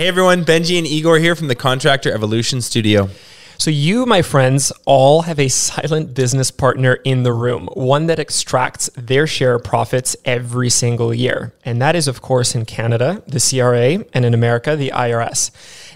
Hey everyone, Benji and Igor here from the Contractor Evolution Studio. So, you, my friends, all have a silent business partner in the room, one that extracts their share of profits every single year. And that is, of course, in Canada, the CRA, and in America, the IRS.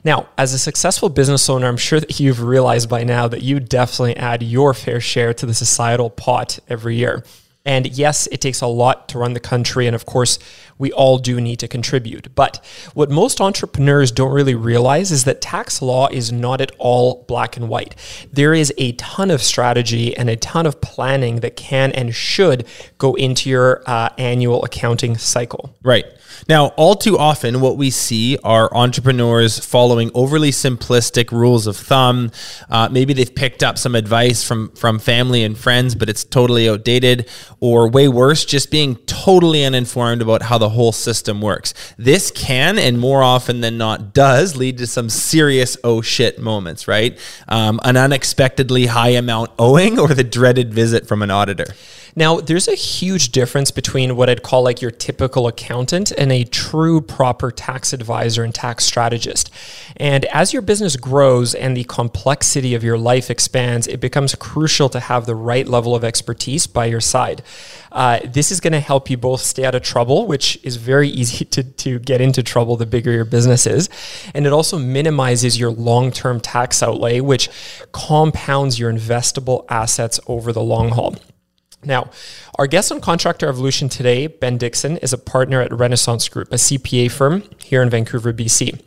Now, as a successful business owner, I'm sure that you've realized by now that you definitely add your fair share to the societal pot every year. And yes, it takes a lot to run the country. And of course, we all do need to contribute. But what most entrepreneurs don't really realize is that tax law is not at all black and white. There is a ton of strategy and a ton of planning that can and should go into your uh, annual accounting cycle. Right. Now, all too often, what we see are entrepreneurs following overly simplistic rules of thumb. Uh, maybe they've picked up some advice from from family and friends, but it's totally outdated, or way worse, just being totally uninformed about how the whole system works. This can, and more often than not, does lead to some serious oh shit moments. Right, um, an unexpectedly high amount owing, or the dreaded visit from an auditor. Now, there's a huge difference between what I'd call like your typical accountant and a true proper tax advisor and tax strategist. And as your business grows and the complexity of your life expands, it becomes crucial to have the right level of expertise by your side. Uh, this is going to help you both stay out of trouble, which is very easy to, to get into trouble the bigger your business is. And it also minimizes your long term tax outlay, which compounds your investable assets over the long haul. Now, our guest on Contractor Evolution today, Ben Dixon, is a partner at Renaissance Group, a CPA firm here in Vancouver, BC.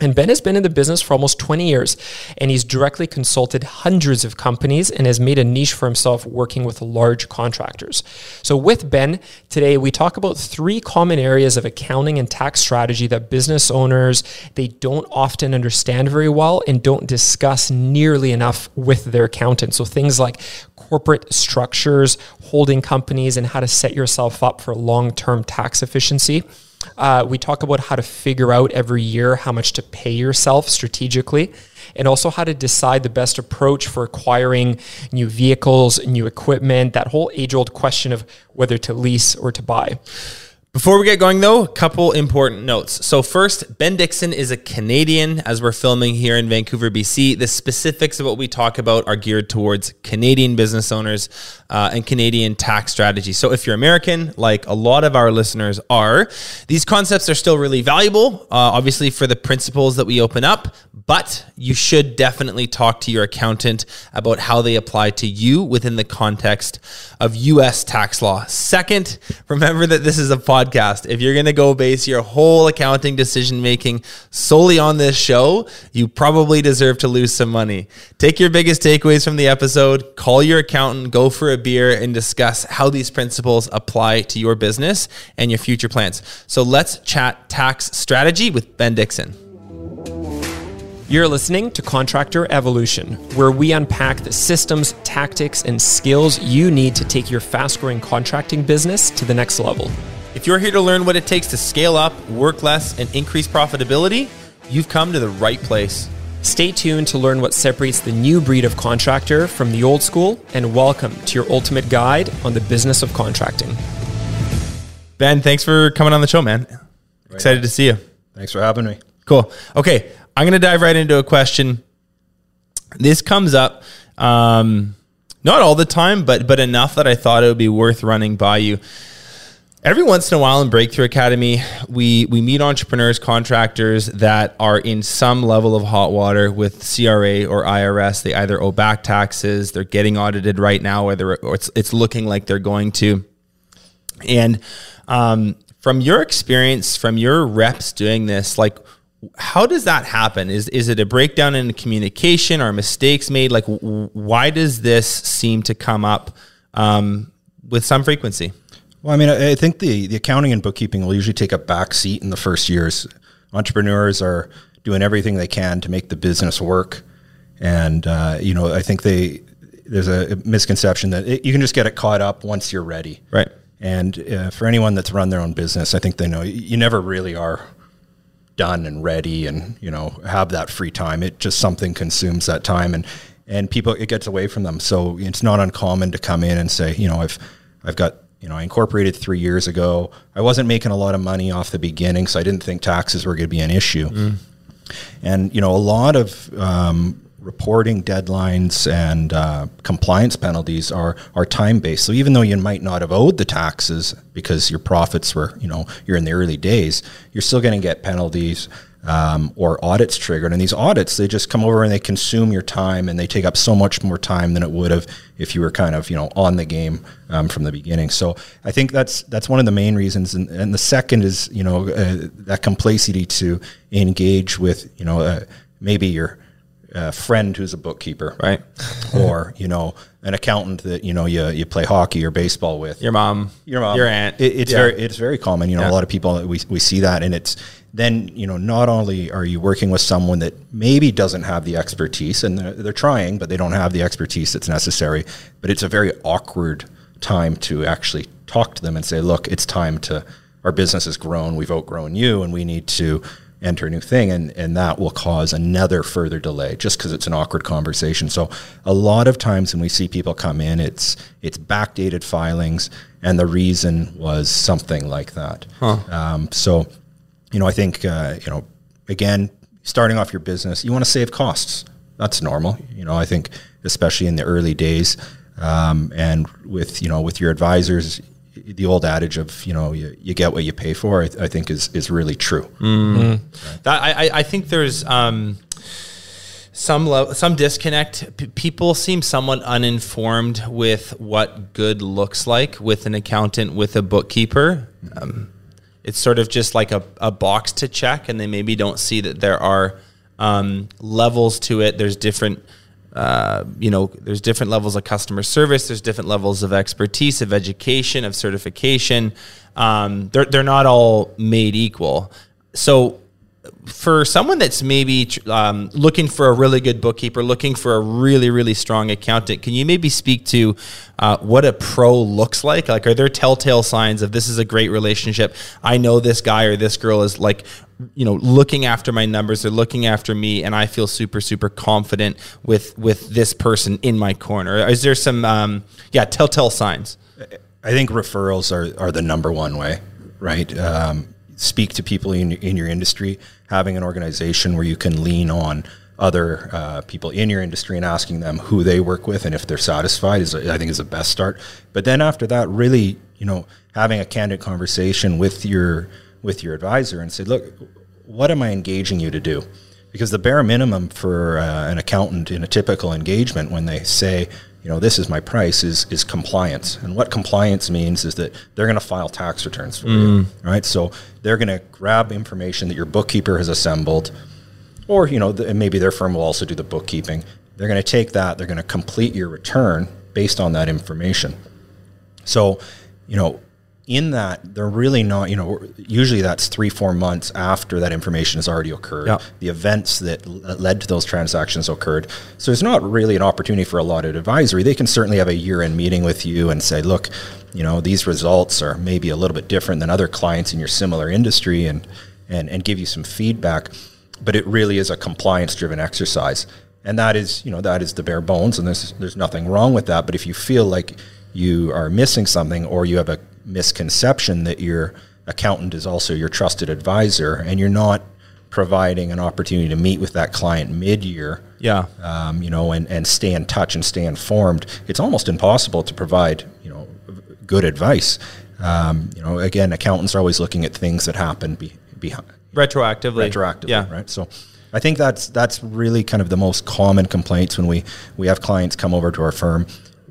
And Ben has been in the business for almost 20 years, and he's directly consulted hundreds of companies and has made a niche for himself working with large contractors. So, with Ben, today we talk about three common areas of accounting and tax strategy that business owners they don't often understand very well and don't discuss nearly enough with their accountant. So, things like corporate structures, holding companies, and how to set yourself up for long-term tax efficiency. Uh, we talk about how to figure out every year how much to pay yourself strategically and also how to decide the best approach for acquiring new vehicles, new equipment, that whole age old question of whether to lease or to buy. Before we get going, though, a couple important notes. So, first, Ben Dixon is a Canadian as we're filming here in Vancouver, BC. The specifics of what we talk about are geared towards Canadian business owners uh, and Canadian tax strategy. So, if you're American, like a lot of our listeners are, these concepts are still really valuable, uh, obviously, for the principles that we open up, but you should definitely talk to your accountant about how they apply to you within the context of US tax law. Second, remember that this is a podcast. If you're going to go base your whole accounting decision making solely on this show, you probably deserve to lose some money. Take your biggest takeaways from the episode, call your accountant, go for a beer, and discuss how these principles apply to your business and your future plans. So let's chat tax strategy with Ben Dixon. You're listening to Contractor Evolution, where we unpack the systems, tactics, and skills you need to take your fast growing contracting business to the next level. If you're here to learn what it takes to scale up, work less, and increase profitability, you've come to the right place. Stay tuned to learn what separates the new breed of contractor from the old school, and welcome to your ultimate guide on the business of contracting. Ben, thanks for coming on the show, man. Right Excited to see you. Thanks for having me. Cool. Okay, I'm going to dive right into a question. This comes up um, not all the time, but but enough that I thought it would be worth running by you. Every once in a while in Breakthrough Academy, we we meet entrepreneurs, contractors that are in some level of hot water with CRA or IRS. They either owe back taxes, they're getting audited right now, whether or it's it's looking like they're going to. And um, from your experience, from your reps doing this, like how does that happen? Is is it a breakdown in communication? or mistakes made? Like, why does this seem to come up um, with some frequency? Well, I mean, I, think the the accounting and bookkeeping will usually take a back seat in the first years. Entrepreneurs are doing everything they can to make the business work, and uh, you know, I think they there's a misconception that it, you can just get it caught up once you're ready. Right. And uh, for anyone that's run their own business, I think they know you never really are done and ready and you know have that free time. It just something consumes that time and and people it gets away from them. So it's not uncommon to come in and say you know i've i've got you know i incorporated three years ago. I wasn't making a lot of money off the beginning so i didn't think taxes were going to be an issue. Mm. And you know, a lot of um, reporting deadlines and uh, compliance penalties are are time based. So even though you might not have owed the taxes because your profits were, you know, you're in the early days, you're still going to get penalties um, or audits triggered. And these audits, they just come over and they consume your time, and they take up so much more time than it would have if you were kind of you know on the game um, from the beginning. So I think that's that's one of the main reasons. And, and the second is you know uh, that complexity to engage with you know uh, maybe your uh, friend who's a bookkeeper, Right. or you know an accountant that you know you you play hockey or baseball with. Your mom, your mom, your aunt. It, it's Yeah. very it's very common. You know, Yeah. a lot of people we we see that, and it's then you know not only are you working with someone that maybe doesn't have the expertise, and they're, they're trying, but they don't have the expertise that's necessary. But it's a very awkward time to actually talk to them and say, look, it's time to our business has grown, we've outgrown you, and we need to enter a new thing and and that will cause another further delay just because it's an awkward conversation. So a lot of times when we see people come in it's it's backdated filings and the reason was something like that. Um, so you know i think uh, you know again starting off your business you want to save costs. That's normal you know i think especially in the early days. Um, and with you know with your advisors the old adage of you know you, you get what you pay for I, th- I think is is really true That I, I- I think there's um, some level, some disconnect. P- people seem somewhat uninformed with what good looks like with an accountant, with a bookkeeper. Um, it's sort of just like a, a box to check, and they maybe don't see that there are um, levels to it. There's different. Uh, you know, there's different levels of customer service. There's different levels of expertise, of education, of certification. Um, they're they're not all made equal. So for someone that's maybe um, looking for a really good bookkeeper, looking for a really, really strong accountant, can you maybe speak to uh, what a pro looks like? Like, are there telltale signs of this is a great relationship? I know this guy or this girl is like, you know, looking after my numbers, they're looking after me, and I feel super, super confident with with this person in my corner. Is there some, um, yeah, telltale signs? I think referrals are, are the number one way, right? Um, speak to people in, in your industry, having an organization where you can lean on other uh, people in your industry and asking them who they work with and if they're satisfied is I think is the best start. But then after that, really, you know, having a candid conversation with your with your advisor and say, look, what am I engaging you to do? Because the bare minimum for uh, an accountant in a typical engagement, when they say, you know, this is my price, is is compliance. And what compliance means is that they're going to file tax returns for you, mm. right? So they're going to grab information that your bookkeeper has assembled, or you know, th- and maybe their firm will also do the bookkeeping. They're going to take that, they're going to complete your return based on that information. So, you know, in that, they're really not, you know, usually that's three, four months after that information has already occurred. Yeah. The events that l- led to those transactions occurred. So it's not really an opportunity for a lot of advisory. They can certainly have a year end meeting with you and say, look, you know, these results are maybe a little bit different than other clients in your similar industry and, and, and give you some feedback. But it really is a compliance driven exercise. And that is, you know, that is the bare bones, and there's there's nothing wrong with that. But if you feel like you are missing something, or you have a misconception that your accountant is also your trusted advisor, and you're not providing an opportunity to meet with that client mid-year, Yeah. um, you know, and, and stay in touch and stay informed, it's almost impossible to provide, you know, good advice. Um, you know, again, accountants are always looking at things that happen be, behind Retroactively. retroactively, Yeah. right? So I think that's that's really kind of the most common complaints when we we have clients come over to our firm.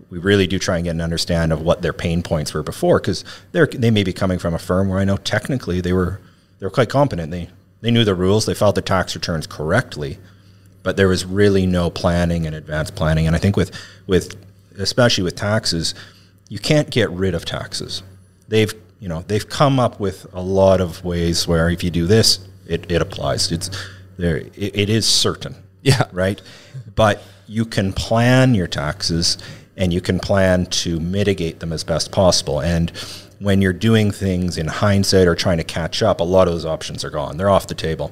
We really do try and get an understand of what their pain points were before because they're they may be coming from a firm where I know technically they were they were quite competent. They they knew the rules, they filed the tax returns correctly, but there was really no planning and advanced planning. And I think with with especially with taxes, you can't get rid of taxes. They've you know they've come up with a lot of ways where if you do this, it, it applies. It's there. It, it is certain. Yeah. Right. But you can plan your taxes and you can plan to mitigate them as best possible. And when you're doing things in hindsight or trying to catch up, a lot of those options are gone. They're off the table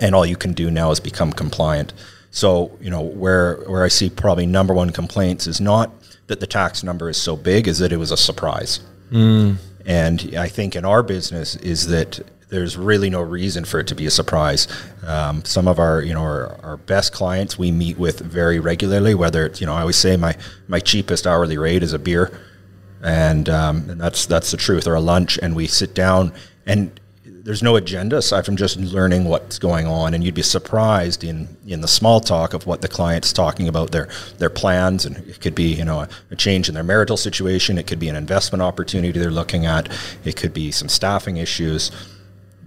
and all you can do now is become compliant. So you know where where I see probably number one complaints is not that the tax number is so big, is that it was a surprise. Mm. And I think in our business is that there's really no reason for it to be a surprise. Um, some of our, you know, our, our, best clients we meet with very regularly. Whether it's, you know, I always say my my cheapest hourly rate is a beer, and um, and that's that's the truth, or a lunch, and we sit down and there's no agenda aside from just learning what's going on. And you'd be surprised in in the small talk of what the client's talking about their their plans. And it could be you know a, a, change in their marital situation. It could be an investment opportunity they're looking at. It could be some staffing issues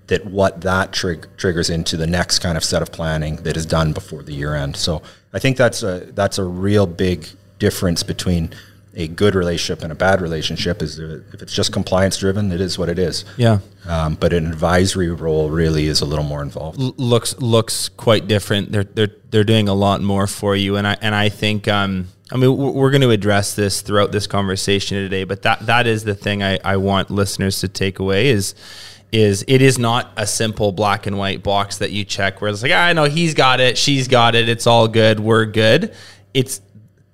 that what that trig- triggers into the next kind of set of planning that is done before the year end so i think that's a that's a real big difference between a good relationship and a bad relationship is if it's just compliance driven, it is what it is. Yeah. Um, but an advisory role really is a little more involved. L- looks looks quite different. They're they're they're doing a lot more for you, and I and I think um, I mean we're going to address this throughout this conversation today. But that that is the thing I, I want listeners to take away is is it is not a simple black and white box that you check where it's like ah, I know he's got it, she's got it, it's all good, we're good. It's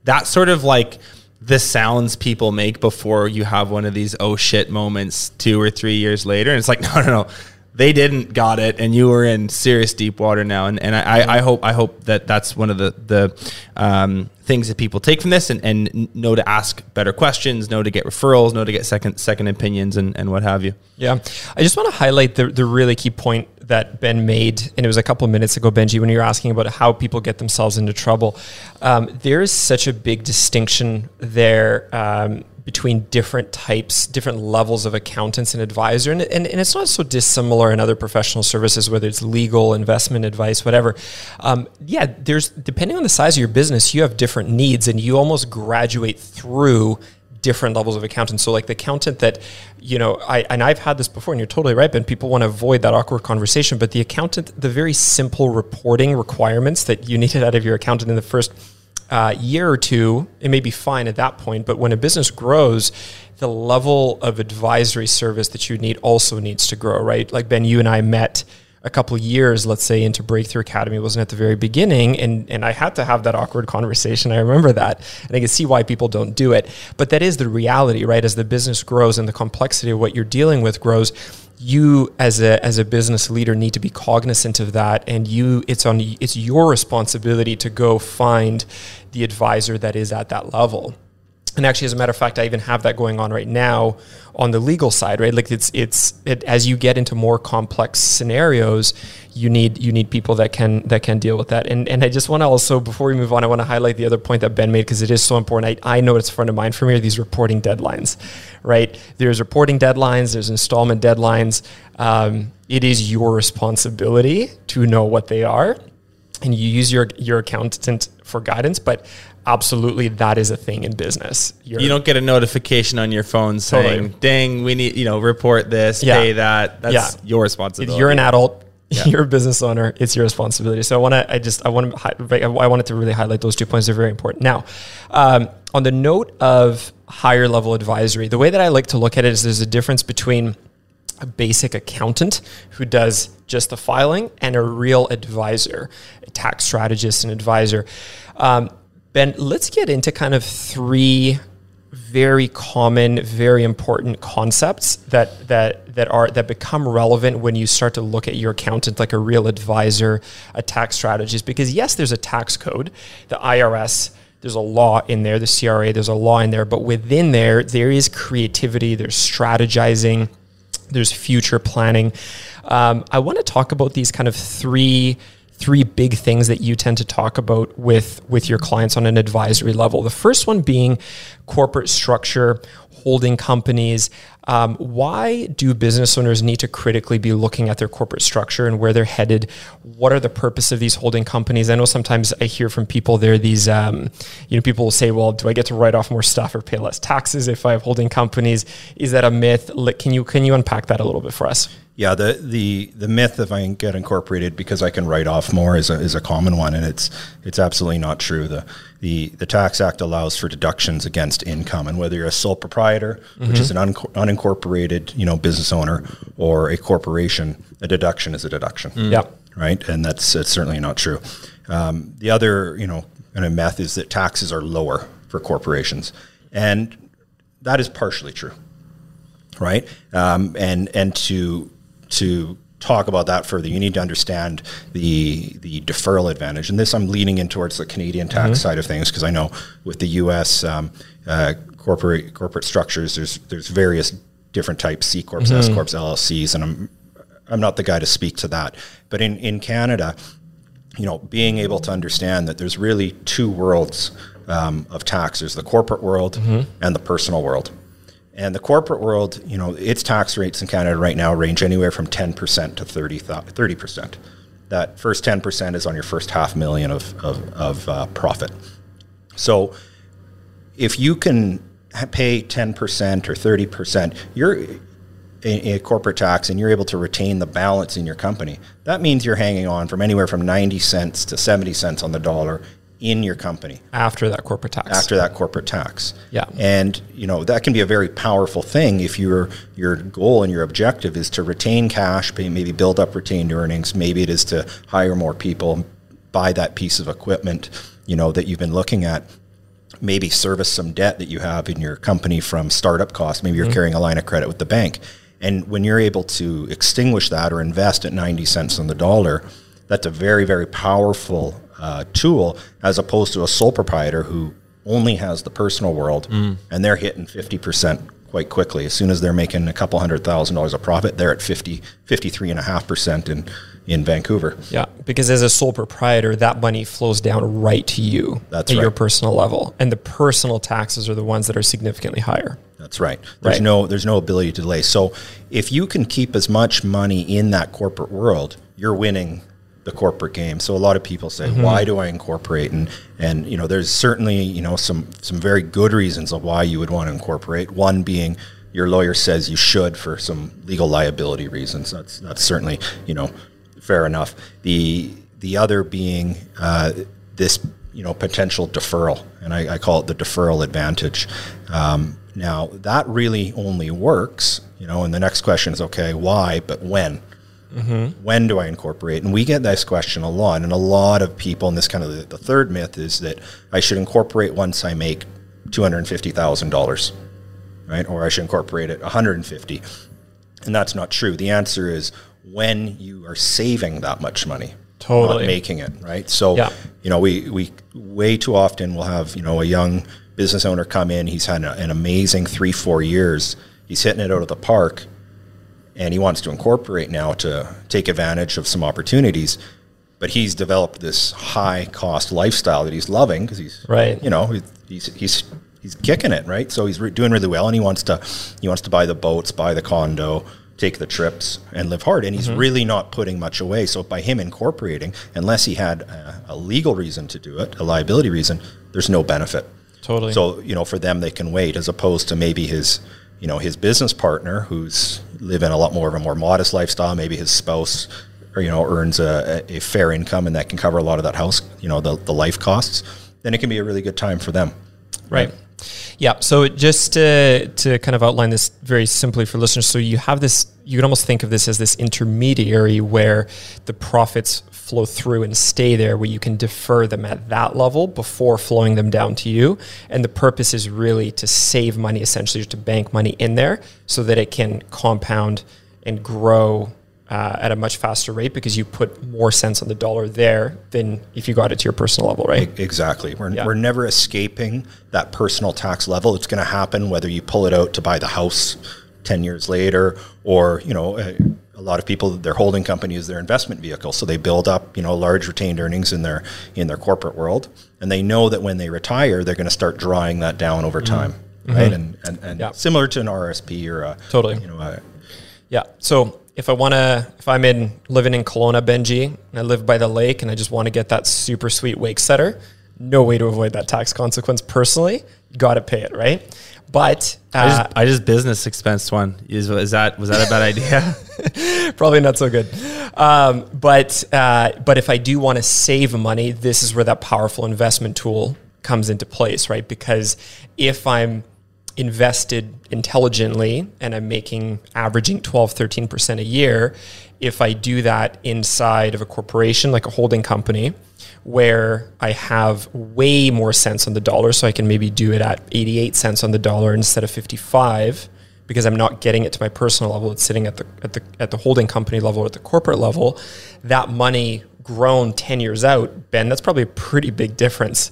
that sort of like the sounds people make before you have one of these oh shit moments two or three years later. And it's like, no, no, no. They didn't got it, and you were in serious deep water now. And, and I, I hope I hope that that's one of the the um, things that people take from this, and, and know to ask better questions, know to get referrals, know to get second second opinions, and, and what have you. Yeah, I just want to highlight the the really key point that Ben made, and it was a couple of minutes ago, Benji, when you were asking about how people get themselves into trouble. Um, there is such a big distinction there um, between different types, different levels of accountants and advisor, and, and, and, it's not so dissimilar in other professional services, whether it's legal, investment advice, whatever. Um, yeah, there's depending on the size of your business, you have different needs, and you almost graduate through different levels of accountant. So like the accountant that, you know, I and I've had this before, and you're totally right, Ben. People want to avoid that awkward conversation, but the accountant, the very simple reporting requirements that you needed out of your accountant in the first uh, year or two, it may be fine at that point. But when a business grows, the level of advisory service that you need also needs to grow, right? Like Ben, you and I met a couple years, let's say, into Breakthrough Academy wasn't at the very beginning, and and I had to have that awkward conversation. I remember that, and I can see why people don't do it. But that is the reality, right? As the business grows and the complexity of what you're dealing with grows, you as a as a business leader need to be cognizant of that, and you it's on it's your responsibility to go find the advisor that is at that level and actually as a matter of fact i even have that going on right now on the legal side right? Like it's it's it, as you get into more complex scenarios you need you need people that can that can deal with that. And and i just want to also before we move on i want to highlight the other point that ben made because it is so important. I, I know it's front of mind for me are these reporting deadlines right? There's reporting deadlines there's installment deadlines. Um, it is your responsibility to know what they are and you use your your accountant for guidance. But absolutely that is a thing in business. You're, you do not get a notification on your phone saying, totally. "Ding, we need you know report this, yeah. pay that." That's yeah. your responsibility. You're an adult. Yeah. You're a business owner. It's your responsibility. So I want to. I just. I want to. I wanted to really highlight those two points. They're very important. Now, um, on the note of higher level advisory, the way that I like to look at it is there's a difference between a basic accountant who does just the filing and a real advisor, a tax strategist and advisor. Um, Ben, let's get into kind of three very common, very important concepts that that that are that become relevant when you start to look at your accountant like a real advisor, a tax strategist. Because yes, there's a tax code, the IRS. There's a law in there, the CRA. There's a law in there, but within there, there is creativity. There's strategizing. There's future planning. Um, I want to talk about these kind of three three big things that you tend to talk about with with your clients on an advisory level. The first one being corporate structure, holding companies. Um, why do business owners need to critically be looking at their corporate structure and where they're headed? What are the purpose of these holding companies? I know sometimes I hear from people there these um, you know people will say, well, do I get to write off more stuff or pay less taxes if I have holding companies? Is that a myth? Can you can you unpack that a little bit for us? Yeah, the, the the myth if I get incorporated because I can write off more is a, is a common one, and it's it's absolutely not true. the the The Tax Act allows for deductions against income, and whether you're a sole proprietor, mm-hmm. which is an un, unincorporated you know business owner, or a corporation, a deduction is a deduction. Mm. Yeah, right, and that's, that's certainly not true. Um, the other you know kind of myth is that taxes are lower for corporations, and that is partially true right? Um, and and to to talk about that further, you need to understand the the deferral advantage. And this, I'm leaning in towards the Canadian tax mm-hmm. side of things because I know with the U.S. Um, uh, corporate corporate structures, there's there's various different types: C corps, mm-hmm. S corps, LLCs, and I'm I'm not the guy to speak to that. But in in Canada, you know, being able to understand that there's really two worlds um, of tax. There's the corporate world mm-hmm. and the personal world. And the corporate world, you know, its tax rates in Canada right now range anywhere from 10% to 30, 30%. That first 10% is on your first half million of, of, of uh, profit. So if you can pay 10% or 30%, you're in corporate tax and you're able to retain the balance in your company. That means you're hanging on from anywhere from 90 cents to 70 cents on the dollar in your company after that corporate tax. After that corporate tax. Yeah. And you know, that can be a very powerful thing if your your goal and your objective is to retain cash, maybe build up retained earnings, maybe it is to hire more people, buy that piece of equipment, you know, that you've been looking at. Maybe service some debt that you have in your company from startup costs. Maybe you're mm-hmm. carrying a line of credit with the bank. And when you're able to extinguish that or invest at 90 cents on the dollar, that's a very, very powerful uh, tool as opposed to a sole proprietor who only has the personal world mm. and they're hitting 50% quite quickly. As soon as they're making a couple hundred thousand dollars of profit, they're at 50, 53.5% in, in Vancouver. Yeah, because as a sole proprietor, that money flows down right to you That's at right. your personal level. And the personal taxes are the ones that are significantly higher. That's right. There's right. no there's no ability to delay. So if you can keep as much money in that corporate world, you're winning the corporate game. So a lot of people say, mm-hmm. why do I incorporate? And and you know, there's certainly you know some some very good reasons of why you would want to incorporate. One being your lawyer says you should for some legal liability reasons. That's that's certainly you know fair enough. The the other being uh, this you know potential deferral, and I, I, call it the deferral advantage. Um, now that really only works, you know. And the next question is okay, why? But when? Mm-hmm. When do I incorporate? And we get this question a lot. And a lot of people, and this kind of the, the third myth is that I should incorporate once I make $250,000, right? Or I should incorporate it 150. And that's not true. The answer is when you are saving that much money. Totally. Not making it, right? So, yeah. you know, we, we way too often will have, you know, a young business owner come in. He's had an amazing three, four years. He's hitting it out of the park and he wants to incorporate now to take advantage of some opportunities. But he's developed this high cost lifestyle that he's loving because he's right. You know, he's he's he's kicking it right. So he's re- doing really well, and he wants to he wants to buy the boats, buy the condo, take the trips, and live hard. And he's mm-hmm. really not putting much away. So by him incorporating, unless he had a, a legal reason to do it, a liability reason, there's no benefit. Totally. So you know, for them, they can wait as opposed to maybe his you know his business partner who's living a lot more of a more modest lifestyle maybe his spouse or you know earns a, a fair income and that can cover a lot of that house you know the, the life costs then it can be a really good time for them right, right? Yeah. So just to, to kind of outline this very simply for listeners, so you have this, you can almost think of this as this intermediary where the profits flow through and stay there where you can defer them at that level before flowing them down to you. And the purpose is really to save money, essentially, to bank money in there so that it can compound and grow uh, at a much faster rate because you put more cents on the dollar there than if you got it to your personal level, right? Exactly. We're, yeah. we're never escaping that personal tax level. It's going to happen whether you pull it out to buy the house 10 years later or, you know, uh, a lot of people their holding company is their investment vehicle so they build up you know large retained earnings in their in their corporate world and they know that when they retire they're going to start drawing that down over mm-hmm. time mm-hmm. right and and, and yeah. similar to an RSP or a totally you know a, yeah so if I want to, if I'm in living in Kelowna, Benji, and I live by the lake and I just want to get that super sweet wake setter, no way to avoid that tax consequence personally. Got to pay it, right? But uh, I, just, I just business expense one. Is, is that was that a bad idea? Probably not so good. Um, but uh, but if I do want to save money, this is where that powerful investment tool comes into place, right? Because if I'm invested intelligently and I'm making averaging 12, 13% a year, if I do that inside of a corporation like a holding company, where I have way more cents on the dollar, so I can maybe do it at 88 cents on the dollar instead of 55 because I'm not getting it to my personal level. It's sitting at the at the at the holding company level or at the corporate level. That money grown 10 years out, Ben, that's probably a pretty big difference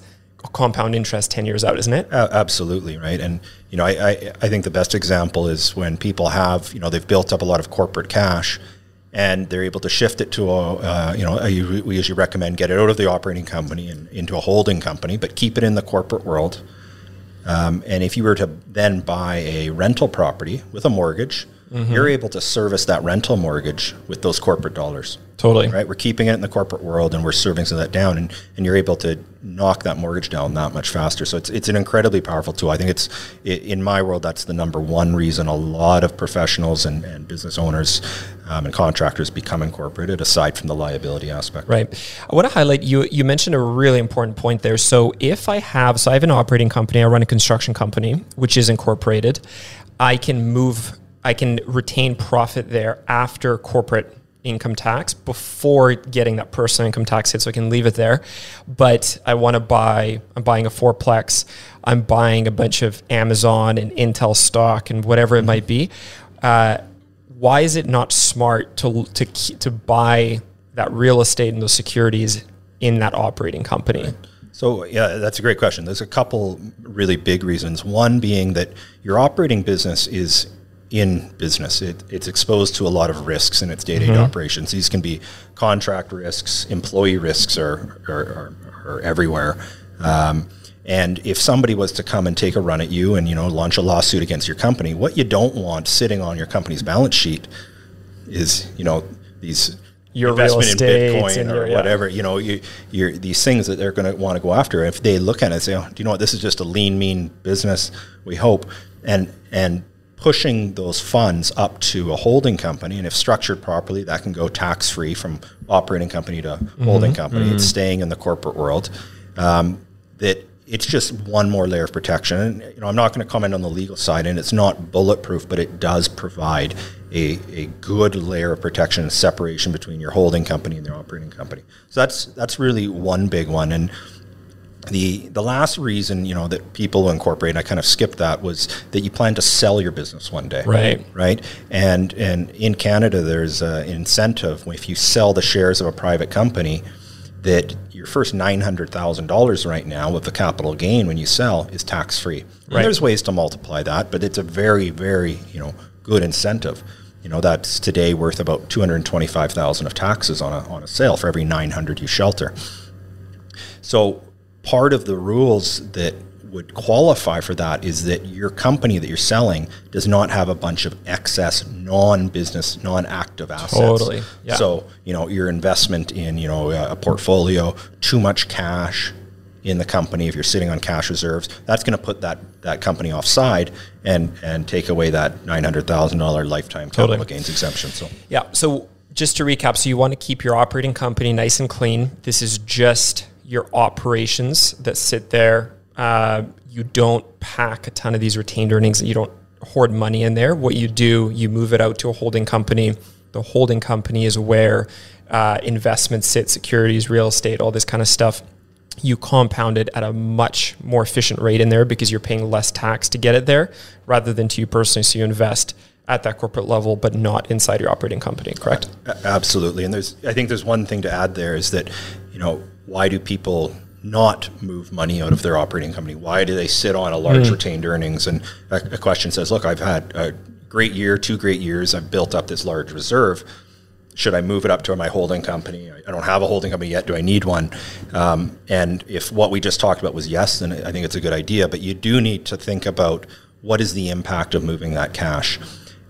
compound interest 10 years out, isn't it? Uh, absolutely, right. And, you know, I, I, I, think the best example is when people have, you know, they've built up a lot of corporate cash and they're able to shift it to a, uh, you know, a, we usually recommend get it out of the operating company and into a holding company, but keep it in the corporate world. Um, and if you were to then buy a rental property with a mortgage, mm-hmm. you're able to service that rental mortgage with those corporate dollars. Totally. Right. We're keeping it in the corporate world and we're servicing that down and, and you're able to knock that mortgage down that much faster. So it's, it's an incredibly powerful tool. I think it's in my world, that's the number one reason a lot of professionals and, and business owners um, and contractors become incorporated aside from the liability aspect. Right. I want to highlight you, you mentioned a really important point there. So if I have, so I have an operating company, I run a construction company, which is incorporated. I can move, I can retain profit there after corporate income tax before getting that personal income tax hit, so I can leave it there. But I want to buy, I'm buying a fourplex, I'm buying a bunch of Amazon and Intel stock and whatever it might be. Uh, why is it not smart to, to, to buy that real estate and those securities in that operating company? Right. So yeah, that's a great question. There's a couple really big reasons. One being that your operating business is in business. It, it's exposed to a lot of risks in its day to day operations. These can be contract risks, employee risks are, are, are, are everywhere. Um, and if somebody was to come and take a run at you and you know launch a lawsuit against your company, what you don't want sitting on your company's balance sheet is you know these your investment in Bitcoin or your, whatever. Yeah. You know, you, you're these things that they're going to want to go after. If they look at it and say, oh, "Do you know what? This is just a lean, mean business." We hope, and and pushing those funds up to a holding company, and if structured properly, that can go tax free from operating company to mm-hmm. holding company. Mm-hmm. It's staying in the corporate world. Um, that it's just one more layer of protection. And you know, I'm not going to comment on the legal side, and it's not bulletproof, but it does provide a, a good layer of protection and separation between your holding company and their operating company. So that's that's really one big one. And the the last reason you know that people incorporate and I kind of skipped that was that you plan to sell your business one day. Right. Right? And and in Canada there's an incentive if you sell the shares of a private company that your first $900,000 right now with the capital gain when you sell is tax free right. there's ways to multiply that but it's a very very you know good incentive. You know that's today worth about 225,000 of taxes on a on a sale for every 900 you shelter. So part of the rules that would qualify for that is that your company that you're selling does not have a bunch of excess non-business non-active assets totally yeah. so you know your investment in you know a portfolio too much cash in the company if you're sitting on cash reserves that's going to put that that company offside and and take away that $900,000 lifetime capital totally. gains exemption so yeah so just to recap so you want to keep your operating company nice and clean this is just your operations that sit there. Uh, you don't pack a ton of these retained earnings. And you don't hoard money in there. What you do, you move it out to a holding company. The holding company is where uh, investments sit, securities, real estate, all this kind of stuff. You compound it at a much more efficient rate in there because you're paying less tax to get it there rather than to you personally. So you invest at that corporate level, but not inside your operating company, correct? Absolutely. And there's, I think there's one thing to add there is that, you know, why do people not move money out of their operating company? Why do they sit on a large mm. retained earnings? And a, a, question says, look, I've had a great year, two great years. I've built up this large reserve. Should I move it up to my holding company? I don't have a holding company yet. Do I need one? Um, and if what we just talked about was yes, then I think it's a good idea. But you do need to think about what is the impact of moving that cash.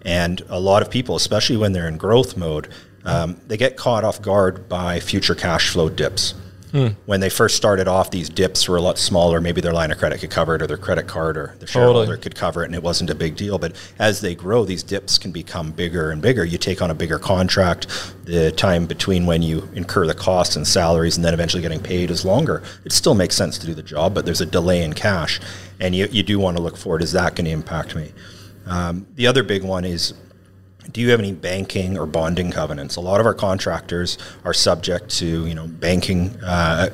And a lot of people, especially when they're in growth mode, um, they get caught off guard by future cash flow dips. Hmm. When they first started off, these dips were a lot smaller. Maybe their line of credit could cover it, or their credit card or the shareholder totally. could cover it, and it wasn't a big deal. But as they grow, these dips can become bigger and bigger. You take on a bigger contract. The time between when you incur the costs and salaries and then eventually getting paid is longer. It still makes sense to do the job, but there's a delay in cash, and you, you do want to look forward. Is that going to impact me? Um, the other big one is do you have any banking or bonding covenants? A lot of our contractors are subject to you know banking uh,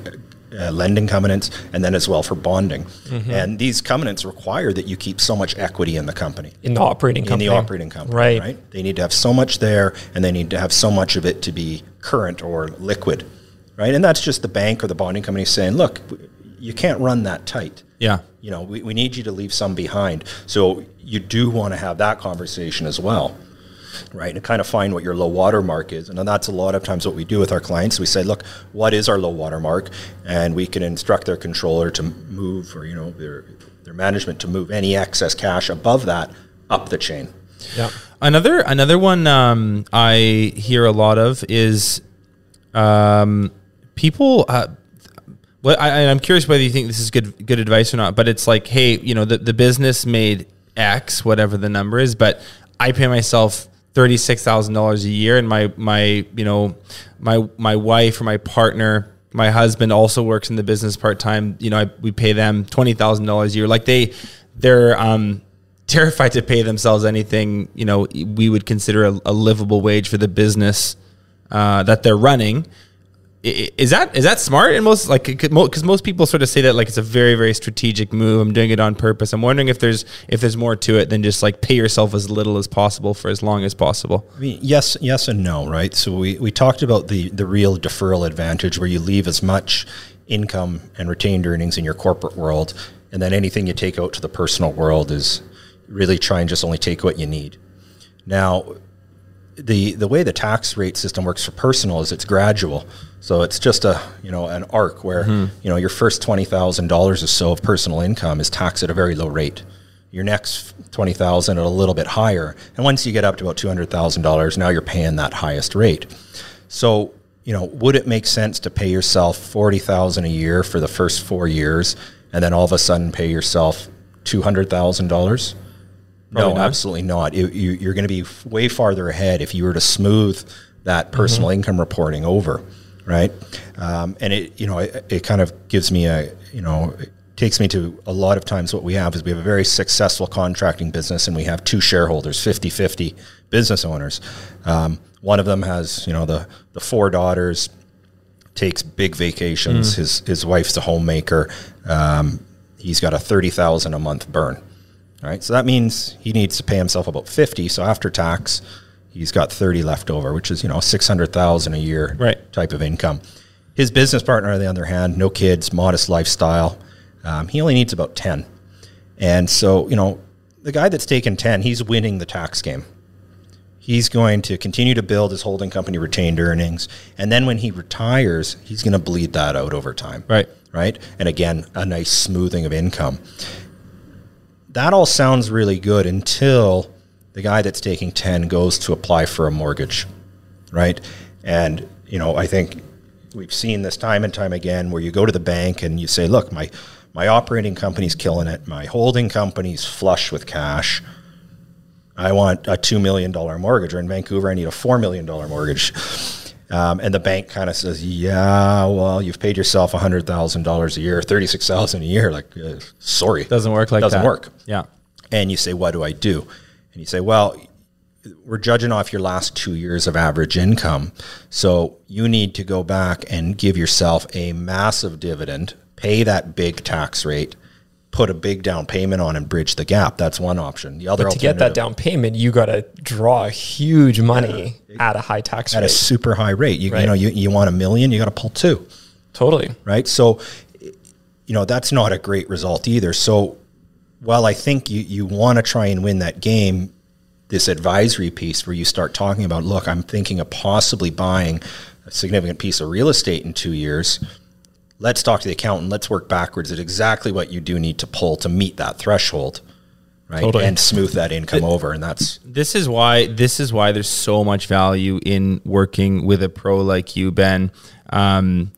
uh, lending covenants, and then as well for bonding. And these covenants require that you keep so much equity in the company in the operating in company. the operating company, Right. right. They need to have so much there, and they need to have so much of it to be current or liquid, right? And that's just the bank or the bonding company saying, look, you can't run that tight. Yeah. You know, we, we need you to leave some behind. So you do want to have that conversation as well, right? And kind of find what your low water mark is. And that's a lot of times what we do with our clients. We say, look, what is our low water mark? And we can instruct their controller to move or, you know, their, their management to move any excess cash above that up the chain. Yeah. Another another one um, I hear a lot of is um, people. Uh, I, I'm curious whether you think this is good good advice or not. But it's like, hey, you know, the, the business made X, whatever the number is, but I pay myself thirty six thousand dollars a year, and my my you know my my wife or my partner. My husband also works in the business part time. You know, I, we pay them twenty thousand dollars a year. Like they, they're um, terrified to pay themselves anything you know we would consider a, a livable wage for the business uh, that they're running. Is that is that smart? And most like because most people sort of say that like it's a very very strategic move. I'm doing it on purpose. I'm wondering if there's if there's more to it than just like pay yourself as little as possible for as long as possible. I mean, yes, yes, and no, right? So we, we talked about the the real deferral advantage, where you leave as much income and retained earnings in your corporate world, and then anything you take out to the personal world is really try and just only take what you need. Now, the the way the tax rate system works for personal is it's gradual. So it's just a you know an arc where mm-hmm. you know your first twenty thousand dollars or so of personal income is taxed at a very low rate. Your next twenty thousand at a little bit higher, and once you get up to about two hundred thousand dollars, now you're paying that highest rate. So you know, would it make sense to pay yourself forty thousand a year for the first four years, and then all of a sudden pay yourself two hundred thousand dollars? No, not. absolutely not. You, you, you're going to be way farther ahead if you were to smooth that mm-hmm. personal income reporting over, right? Um, and it, you know, it, it kind of gives me a, you know, it takes me to a lot of times what we have is we have a very successful contracting business and we have two shareholders, 50-50 business owners. Um, one of them has, you know, the, the four daughters, takes big vacations. His, his wife's a homemaker. Um, he's got a 30,000 a month burn. All right. So that means he needs to pay himself about 50. So after tax, he's got 30 left over, which is, you know, 600,000 a year Right. type of income. His business partner, on the other hand, no kids, modest lifestyle. Um, he only needs about 10. And so, you know, the guy that's taken 10, he's winning the tax game. He's going to continue to build his holding company retained earnings. And then when he retires, he's going to bleed that out over time Right. right? And again, a nice smoothing of income. That all sounds really good until the guy that's taking 10 goes to apply for a mortgage, right? And, you know, I think we've seen this time and time again where you go to the bank and you say, look, my, my operating company's killing it. My holding company's flush with cash. I want a $2 million mortgage, or in Vancouver, I need a $4 million mortgage. Um, and the bank kind of says, yeah, well, you've paid yourself $100,000 a year, 36000 a year. Like, uh, sorry. Doesn't work like that. Doesn't work. Yeah. And you say, what do I do? And you say, well, we're judging off your last two years of average income. So you need to go back and give yourself a massive dividend, pay that big tax rate, put a big down payment on and bridge the gap. That's one option. The other But to get that down payment, you got to draw huge money at a high tax at rate. At a super high rate. You, you know, you, you want a million, you got to pull two. totally. right? So, you know, that's not a great result either. So, while I think you, you want to try and win that game, this advisory piece where you start talking about, look, I'm thinking of possibly buying a significant piece of real estate in two years. Let's talk to the accountant. Let's work backwards at exactly what you do need to pull to meet that threshold, right? Totally. And smooth that income over. And that's This is why this is why there's so much value in working with a pro like you, Ben. Um,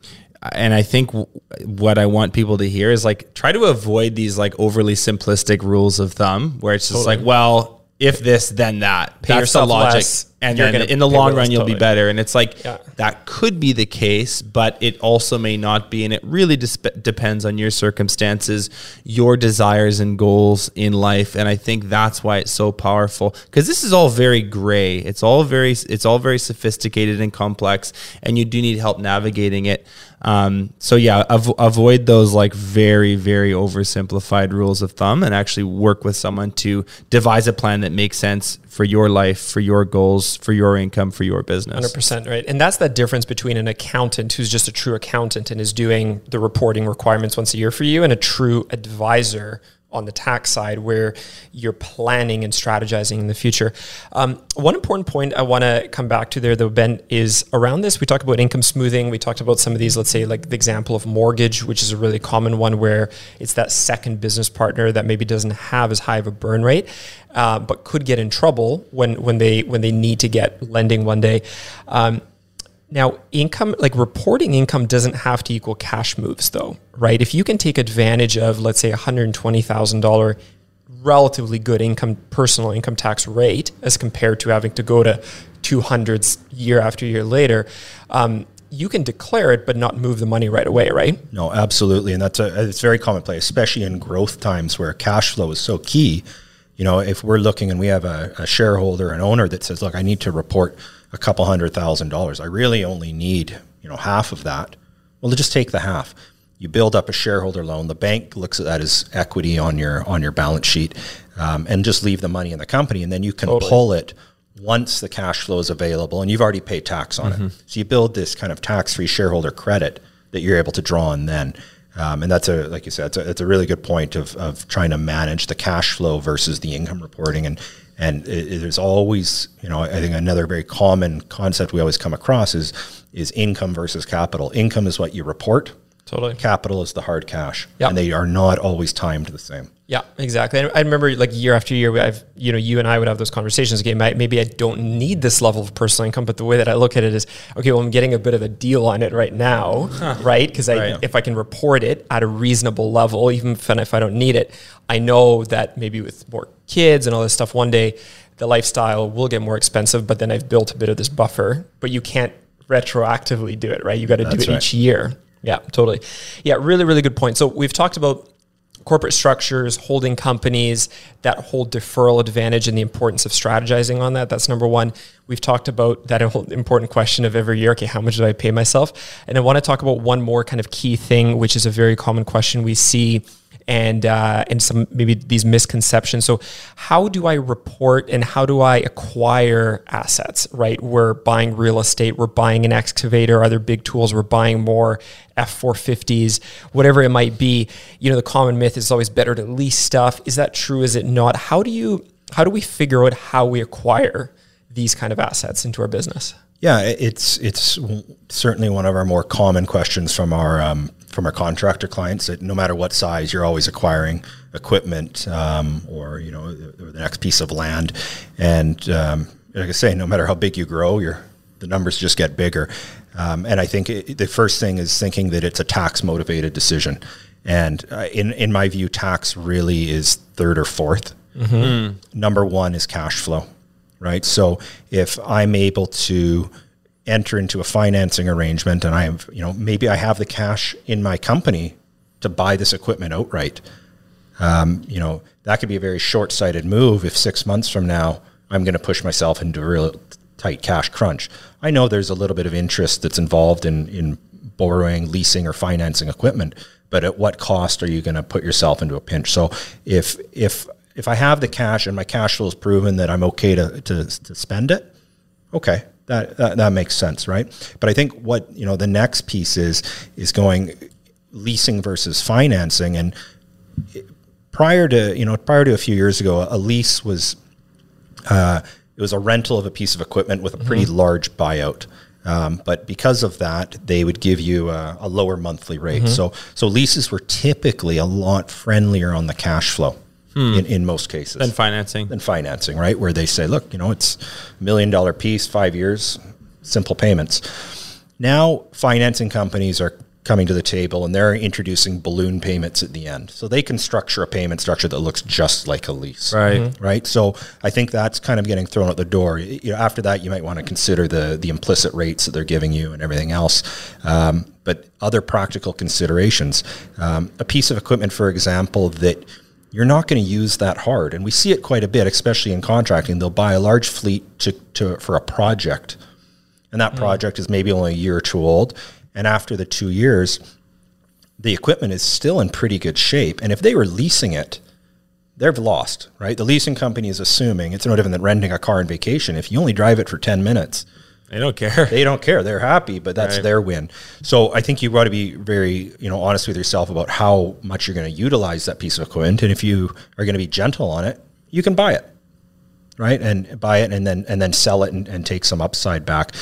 and I think w- what I want people to hear is like try to avoid these like overly simplistic rules of thumb where it's just like, well, if this, then that. Pay That's the yourself logic. less and You're then gonna in the long run you'll be better and it's like Yeah. that could be the case but it also may not be and it really disp- depends on your circumstances your desires and goals in life and i think that's why it's so powerful because this is all very gray it's all very it's all very sophisticated and complex and you do need help navigating it um, so yeah av- avoid those like very very oversimplified rules of thumb and actually work with someone to devise a plan that makes sense for your life for your goals for your income for your business. Hundred percent right, and that's that difference between an accountant who's just a true accountant and is doing the reporting requirements once a year for you, and a true advisor on the tax side where you're planning and strategizing in the future. Um, one important point I want to come back to there, though, Ben, is around this. We talked about income smoothing. We talked about some of these, let's say, like the example of mortgage, which is a really common one where it's that second business partner that maybe doesn't have as high of a burn rate, uh, but could get in trouble when when they when they need to get lending one day. Um, now, income, like reporting income doesn't have to equal cash moves though, right? If you can take advantage of, let's say, $120,000 relatively good income, personal income tax rate as compared to having to go to 200s year after year later, um, you can declare it but not move the money right away, right? No, absolutely, and that's a it's very commonplace, especially in growth times where cash flow is so key. You know, if we're looking and we have a, a shareholder, an owner that says, "Look, I need to report a couple hundred thousand dollars. I really only need you know half of that." Well, just take the half. You build up a shareholder loan. The bank looks at that as equity on your on your balance sheet, um, and just leave the money in the company, and then you can Totally. pull it once the cash flow is available, and you've already paid tax on it. So you build this kind of tax-free shareholder credit that you're able to draw on then. Um, and that's a, like you said, it's a, it's a really good point of, of trying to manage the cash flow versus the income reporting. And, and it, it is always, you know, I think another very common concept we always come across is, is income versus capital. Income is what you report. Totally. Capital is the hard cash. Yeah. And they are not always timed the same. Yeah, exactly. I remember like year after year, I've you know you and I would have those conversations. Okay, maybe I don't need this level of personal income, but the way that I look at it is, okay, well, I'm getting a bit of a deal on it right now, right? Because I, Right. if I can report it at a reasonable level, even if, if I don't need it, I know that maybe with more kids and all this stuff, one day the lifestyle will get more expensive. But then I've built a bit of this buffer. But you can't retroactively do it, right? You got to do it right. each year. Yeah, totally. Yeah, really, really good point. So we've talked about corporate structures, holding companies, that whole deferral advantage and the importance of strategizing on that. That's number one. We've talked about that whole important question of every year, okay, how much do I pay myself? And I want to talk about one more kind of key thing, which is a very common question we see and uh, and some maybe these misconceptions. So, how do I report and how do I acquire assets? Right, we're buying real estate, we're buying an excavator, other big tools, we're buying more F four fifties, whatever it might be. You know, the common myth is always better to lease stuff. Is that true? Is it not? How do you how do we figure out how we acquire these kind of assets into our business? Yeah, it's it's certainly one of our more common questions from our um, from our contractor clients. That no matter what size, you're always acquiring equipment um, or you know the the next piece of land, and um, like I say, no matter how big you grow, your the numbers just get bigger. Um, and I think it, the first thing is thinking that it's a tax motivated decision. And uh, in in my view, tax really is third or 4th Number one is cash flow right? So if I'm able to enter into a financing arrangement and I have, you know, maybe I have the cash in my company to buy this equipment outright, um, you know, that could be a very short sighted move if six months from now I'm going to push myself into a real tight cash crunch. I know there's a little bit of interest that's involved in, in borrowing, leasing, or financing equipment, but at what cost are you going to put yourself into a pinch? So if, if, if I have the cash and my cash flow is proven that I'm okay to, to, to spend it, okay, that, that, that makes sense, right? But I think what, you know, the next piece is, is going leasing versus financing. And prior to, you know, prior to a few years ago, a lease was, uh, it was a rental of a piece of equipment with a pretty large buyout. Um, but because of that, they would give you a, a lower monthly rate. So, so leases were typically a lot friendlier on the cash flow in, in most cases Then financing. than financing, right? Where they say, look, you know, it's a million dollar piece, five years, simple payments. Now, financing companies are coming to the table and they're introducing balloon payments at the end. So they can structure a payment structure that looks just like a lease. Right. Right. So I think that's kind of getting thrown out the door. You know, after that, you might want to consider the the implicit rates that they're giving you and everything else. Um, but other practical considerations, um, a piece of equipment, for example, that you're not going to use that hard, and we see it quite a bit, especially in contracting. They'll buy a large fleet to, to for a project, and that hmm. project is maybe only a year or two old. And after the two years, the equipment is still in pretty good shape. And if they were leasing it, they've lost, right? The leasing company is assuming it's no different than renting a car on vacation. If you only drive it for 10 minutes, I don't care. they don't care. They're happy, but that's Right. their win. So I think you've got to be very, you know, honest with yourself about how much you're going to utilize that piece of equipment. And if you are going to be gentle on it, you can buy it, right? And buy it and then and then sell it and, and take some upside back.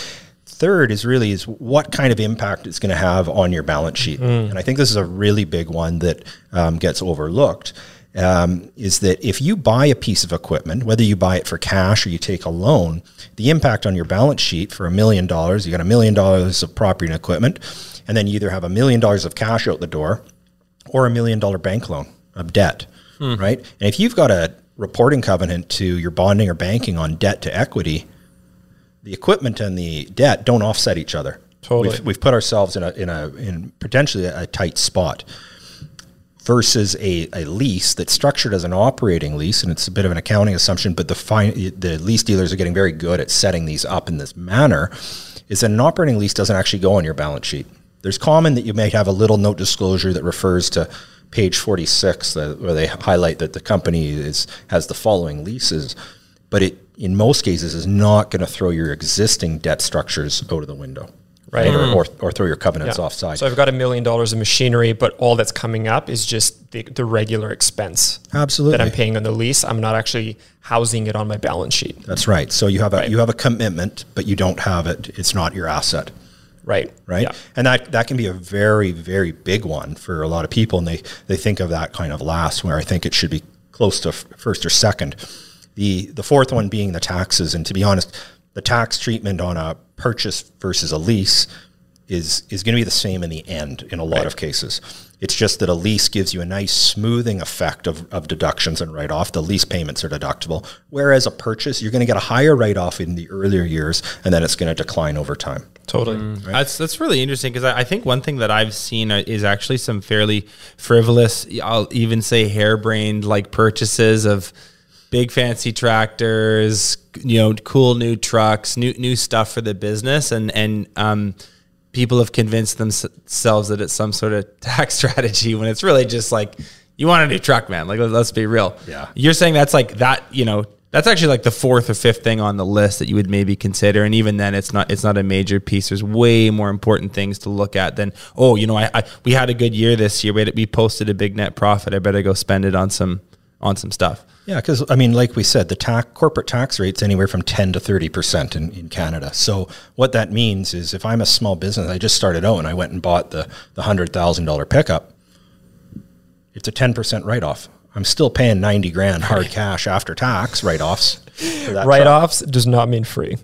Third is really is what kind of impact it's going to have on your balance sheet. And I think this is a really big one that um, gets overlooked. Um, is that if you buy a piece of equipment, whether you buy it for cash or you take a loan, the impact on your balance sheet for a million dollars, you got a million dollars of property and equipment, and then you either have a million dollars of cash out the door or a million dollar bank loan of debt, right? And if you've got a reporting covenant to your bonding or banking on debt to equity, the equipment and the debt don't offset each other. Totally. We've, we've put ourselves in a in a in potentially a tight spot versus a, a lease that's structured as an operating lease, and it's a bit of an accounting assumption, but the fine, the lease dealers are getting very good at setting these up in this manner. Is that an operating lease doesn't actually go on your balance sheet? There's common that you may have a little note disclosure that refers to page 46, uh, where they highlight that the company is has the following leases, but it in most cases is not going to throw your existing debt structures out of the window, Right. Or, mm. or, or throw your covenants Yeah. offside. So I've got a million dollars of machinery, but all that's coming up is just the, the regular expense Absolutely. that I'm paying on the lease. I'm not actually housing it on my balance sheet. That's right. So you have a Right. you have a commitment, but you don't have it. It's not your asset, Right. right? Yeah. And that that can be a very very big one for a lot of people, and they they think of that kind of last, where I think it should be close to f- first or second. The the fourth one being the taxes, and to be honest, the tax treatment on a purchase versus a lease is is going to be the same in the end in a lot of cases. It's just that a lease gives you a nice smoothing effect of, of deductions and write off. The lease payments are deductible, whereas a purchase you're going to get a higher write off in the earlier years, and then it's going to decline over time. Totally. That's that's really interesting because I, I think one thing that I've seen uh, is actually some fairly frivolous, I'll even say harebrained like purchases of big fancy tractors, you know, cool new trucks, new new stuff for the business, and and um, people have convinced themselves that it's some sort of tax strategy when it's really just like you want a new truck, man. Like let- let's be real. Yeah. You're saying that's like that, you know, that's actually like the fourth or fifth thing on the list that you would maybe consider. And even then it's not it's not a major piece. There's way more important things to look at than, oh, you know, I, I we had a good year this year. We, had, we posted a big net profit. I better go spend it on some on some stuff. Yeah, because I mean, like we said, the tax corporate tax rate's anywhere from ten to thirty percent in, in Canada. So what that means is, if I'm a small business, I just started out and I went and bought the the hundred thousand dollar pickup. It's a ten percent write off. I'm still paying ninety grand hard cash after tax write offs. Write offs does not mean free.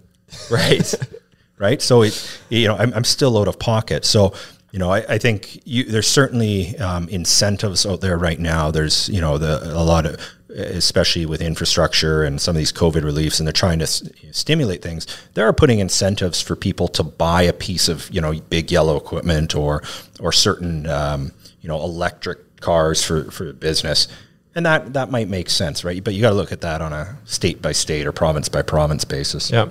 right right so it you know i'm, I'm still out of pocket so you know i, I think you, there's certainly um, incentives out there right now. There's you know the a lot of especially with infrastructure and some of these covid reliefs and they're trying to s- stimulate things they are putting incentives for people to buy a piece of you know big yellow equipment or or certain um, you know electric cars for for business. And that that might make sense right? But you got to look at that on a state by state or province by province basis. Yeah.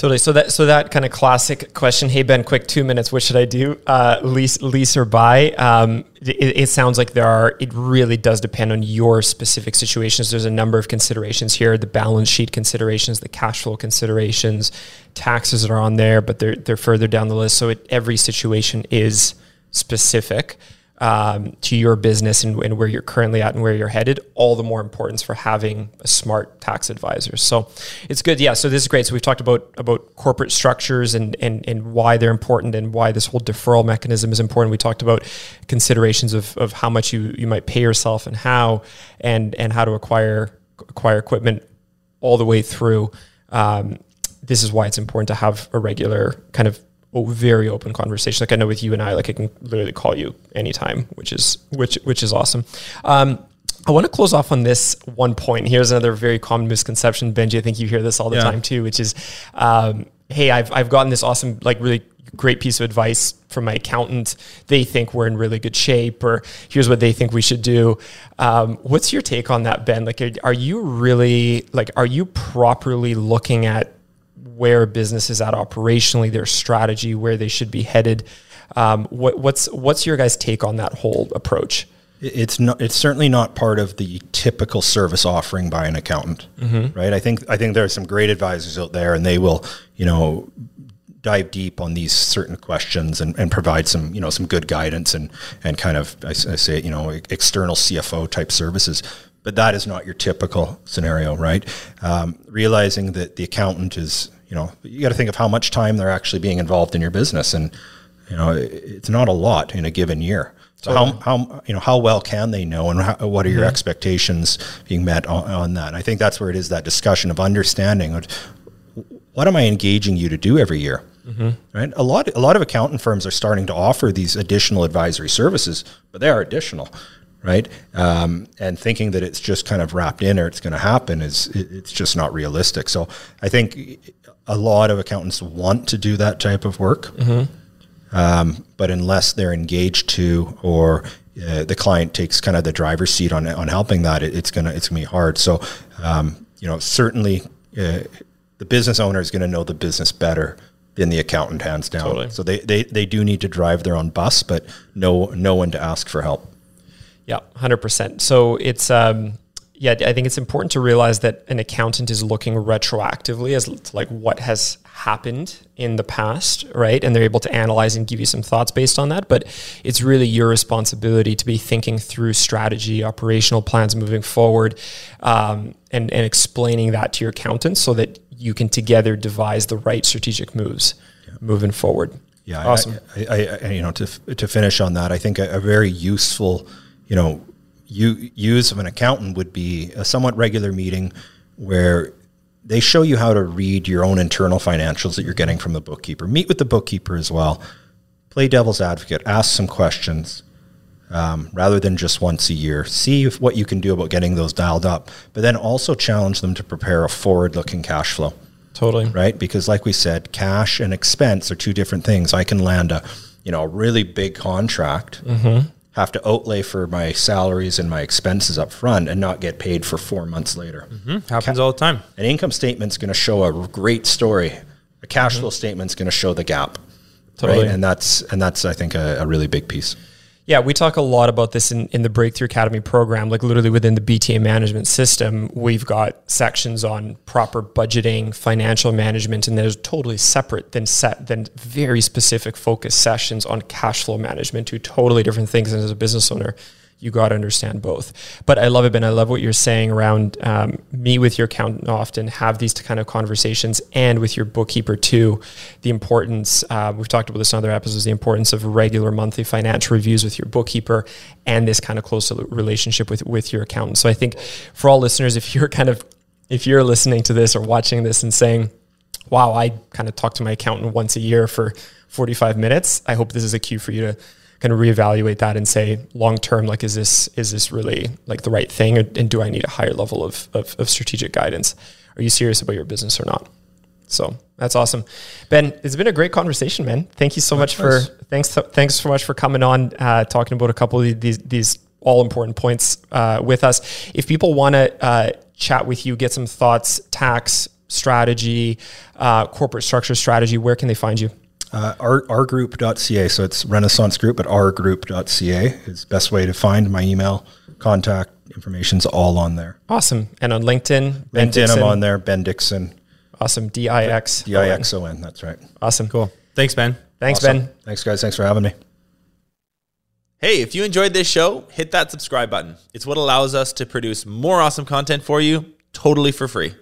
Totally. So that so that kind of classic question. Hey Ben, quick two minutes. What should I do? Uh, lease lease or buy? Um, it, it sounds like there are. It really does depend on your specific situations. There's a number of considerations here: the balance sheet considerations, the cash flow considerations, taxes are on there, but they're they're further down the list. So it, every situation is specific um, to your business and, and where you're currently at and where you're headed, all the more importance for having a smart tax advisor. So it's good. Yeah. So this is great. So we've talked about about corporate structures and and and why they're important and why this whole deferral mechanism is important. We talked about considerations of, of how much you, you might pay yourself and how and and how to acquire acquire equipment all the way through. Um, this is why it's important to have a regular kind of oh, very open conversation. Like I know with you and I, like I can literally call you anytime, which is which which is awesome. Um, I want to close off on this one point. Here's another very common misconception, Benji. I think you hear this all the Yeah. time too, which is, um, hey, I've I've gotten this awesome, like really great piece of advice from my accountant. They think we're in really good shape, or here's what they think we should do. Um, what's your take on that, Ben? Like, are, are you really like, are you properly looking at where a business is at operationally, their strategy, where they should be headed? Um, what, what's what's your guys' take on that whole approach? It's not. It's certainly not part of the typical service offering by an accountant, right? I think. I think there are some great advisors out there, and they will, you know, dive deep on these certain questions and, and provide some, you know, some good guidance and and kind of, I say, you know, external CFO type services. But that is not your typical scenario, right? Um, realizing that the accountant is, you know, you got to think of how much time they're actually being involved in your business, and you know, it's not a lot in a given year. So how, how you know how well can they know, and how, what are your expectations being met on, on that? And I think that's where it is that discussion of understanding what am I engaging you to do every year, right? A lot a lot of accountant firms are starting to offer these additional advisory services, but they are additional, right? Um, and thinking that it's just kind of wrapped in or it's going to happen is it, it's just not realistic. So I think a lot of accountants want to do that type of work um, but unless they're engaged to or uh, the client takes kind of the driver's seat on on helping that, it, it's gonna it's gonna be hard. So um, you know certainly uh, the business owner is going to know the business better than the accountant, hands down. Totally. So they, they they do need to drive their own bus, but know know when to ask for help. Yeah, hundred percent. So it's um, yeah, I think it's important to realize that an accountant is looking retroactively as to like what has happened in the past, right? And they're able to analyze and give you some thoughts based on that. But it's really your responsibility to be thinking through strategy, operational plans moving forward, um, and and explaining that to your accountant so that you can together devise the right strategic moves moving forward. Yeah, awesome. I, I, I, I- you know, to to finish on that, I think a, a very useful, you know, u- use of an accountant would be a somewhat regular meeting where they show you how to read your own internal financials that you're getting from the bookkeeper. Meet with the bookkeeper as well. Play devil's advocate. Ask some questions um, rather than just once a year. See if, what you can do about getting those dialed up, but then also challenge them to prepare a forward-looking cash flow totally. right? Because like we said, cash and expense are two different things. I can land a, you know, a really big contract, have to outlay for my salaries and my expenses up front and not get paid for four months later. Mm-hmm. Happens all the time. An income statement's going to show a great story. A cash mm-hmm. flow statement's going to show the gap. Totally. Right? And that's and that's I think a, a really big piece. Yeah, we talk a lot about this in, in the Breakthrough Academy program. Like literally within the BTA management system, we've got sections on proper budgeting, financial management, and there's totally separate than set than very specific focus sessions on cash flow management, two totally different things. As a business owner, you got to understand both. But I love it, Ben. I love what you're saying around um, meet with your accountant often, have these kind of conversations, and with your bookkeeper too. The importance, uh, we've talked about this in other episodes, the importance of regular monthly financial reviews with your bookkeeper and this kind of close relationship with, with your accountant. So I think for all listeners, if you're kind of, if you're listening to this or watching this and saying, wow, I kind of talk to my accountant once a year for 45 minutes, I hope this is a cue for you to kind of reevaluate that and say long term like is this is this really like the right thing? Or, and do i need a higher level of, of, of strategic guidance? Are you serious about your business or not? So that's awesome. Ben it's been a great conversation man. Thank you so much for thanks thanks so much for coming on uh, talking about a couple of these these all important points uh, with us. If people want to uh, chat with you get some thoughts tax strategy uh, corporate structure strategy where can they find you Uh, r, rgroup.ca. So it's Renaissance Group, but rgroup.ca is best way to find my email, contact information's all on there. Awesome. And on LinkedIn, Ben LinkedIn, Dixon. I'm on there. Ben Dixon, Awesome. D I X. D I X O N. That's right. Awesome. Cool. Thanks, Ben. Thanks, Awesome. Ben. Thanks, guys. Thanks for having me. Hey, if you enjoyed this show, hit that subscribe button. It's what allows us to produce more awesome content for you totally for free.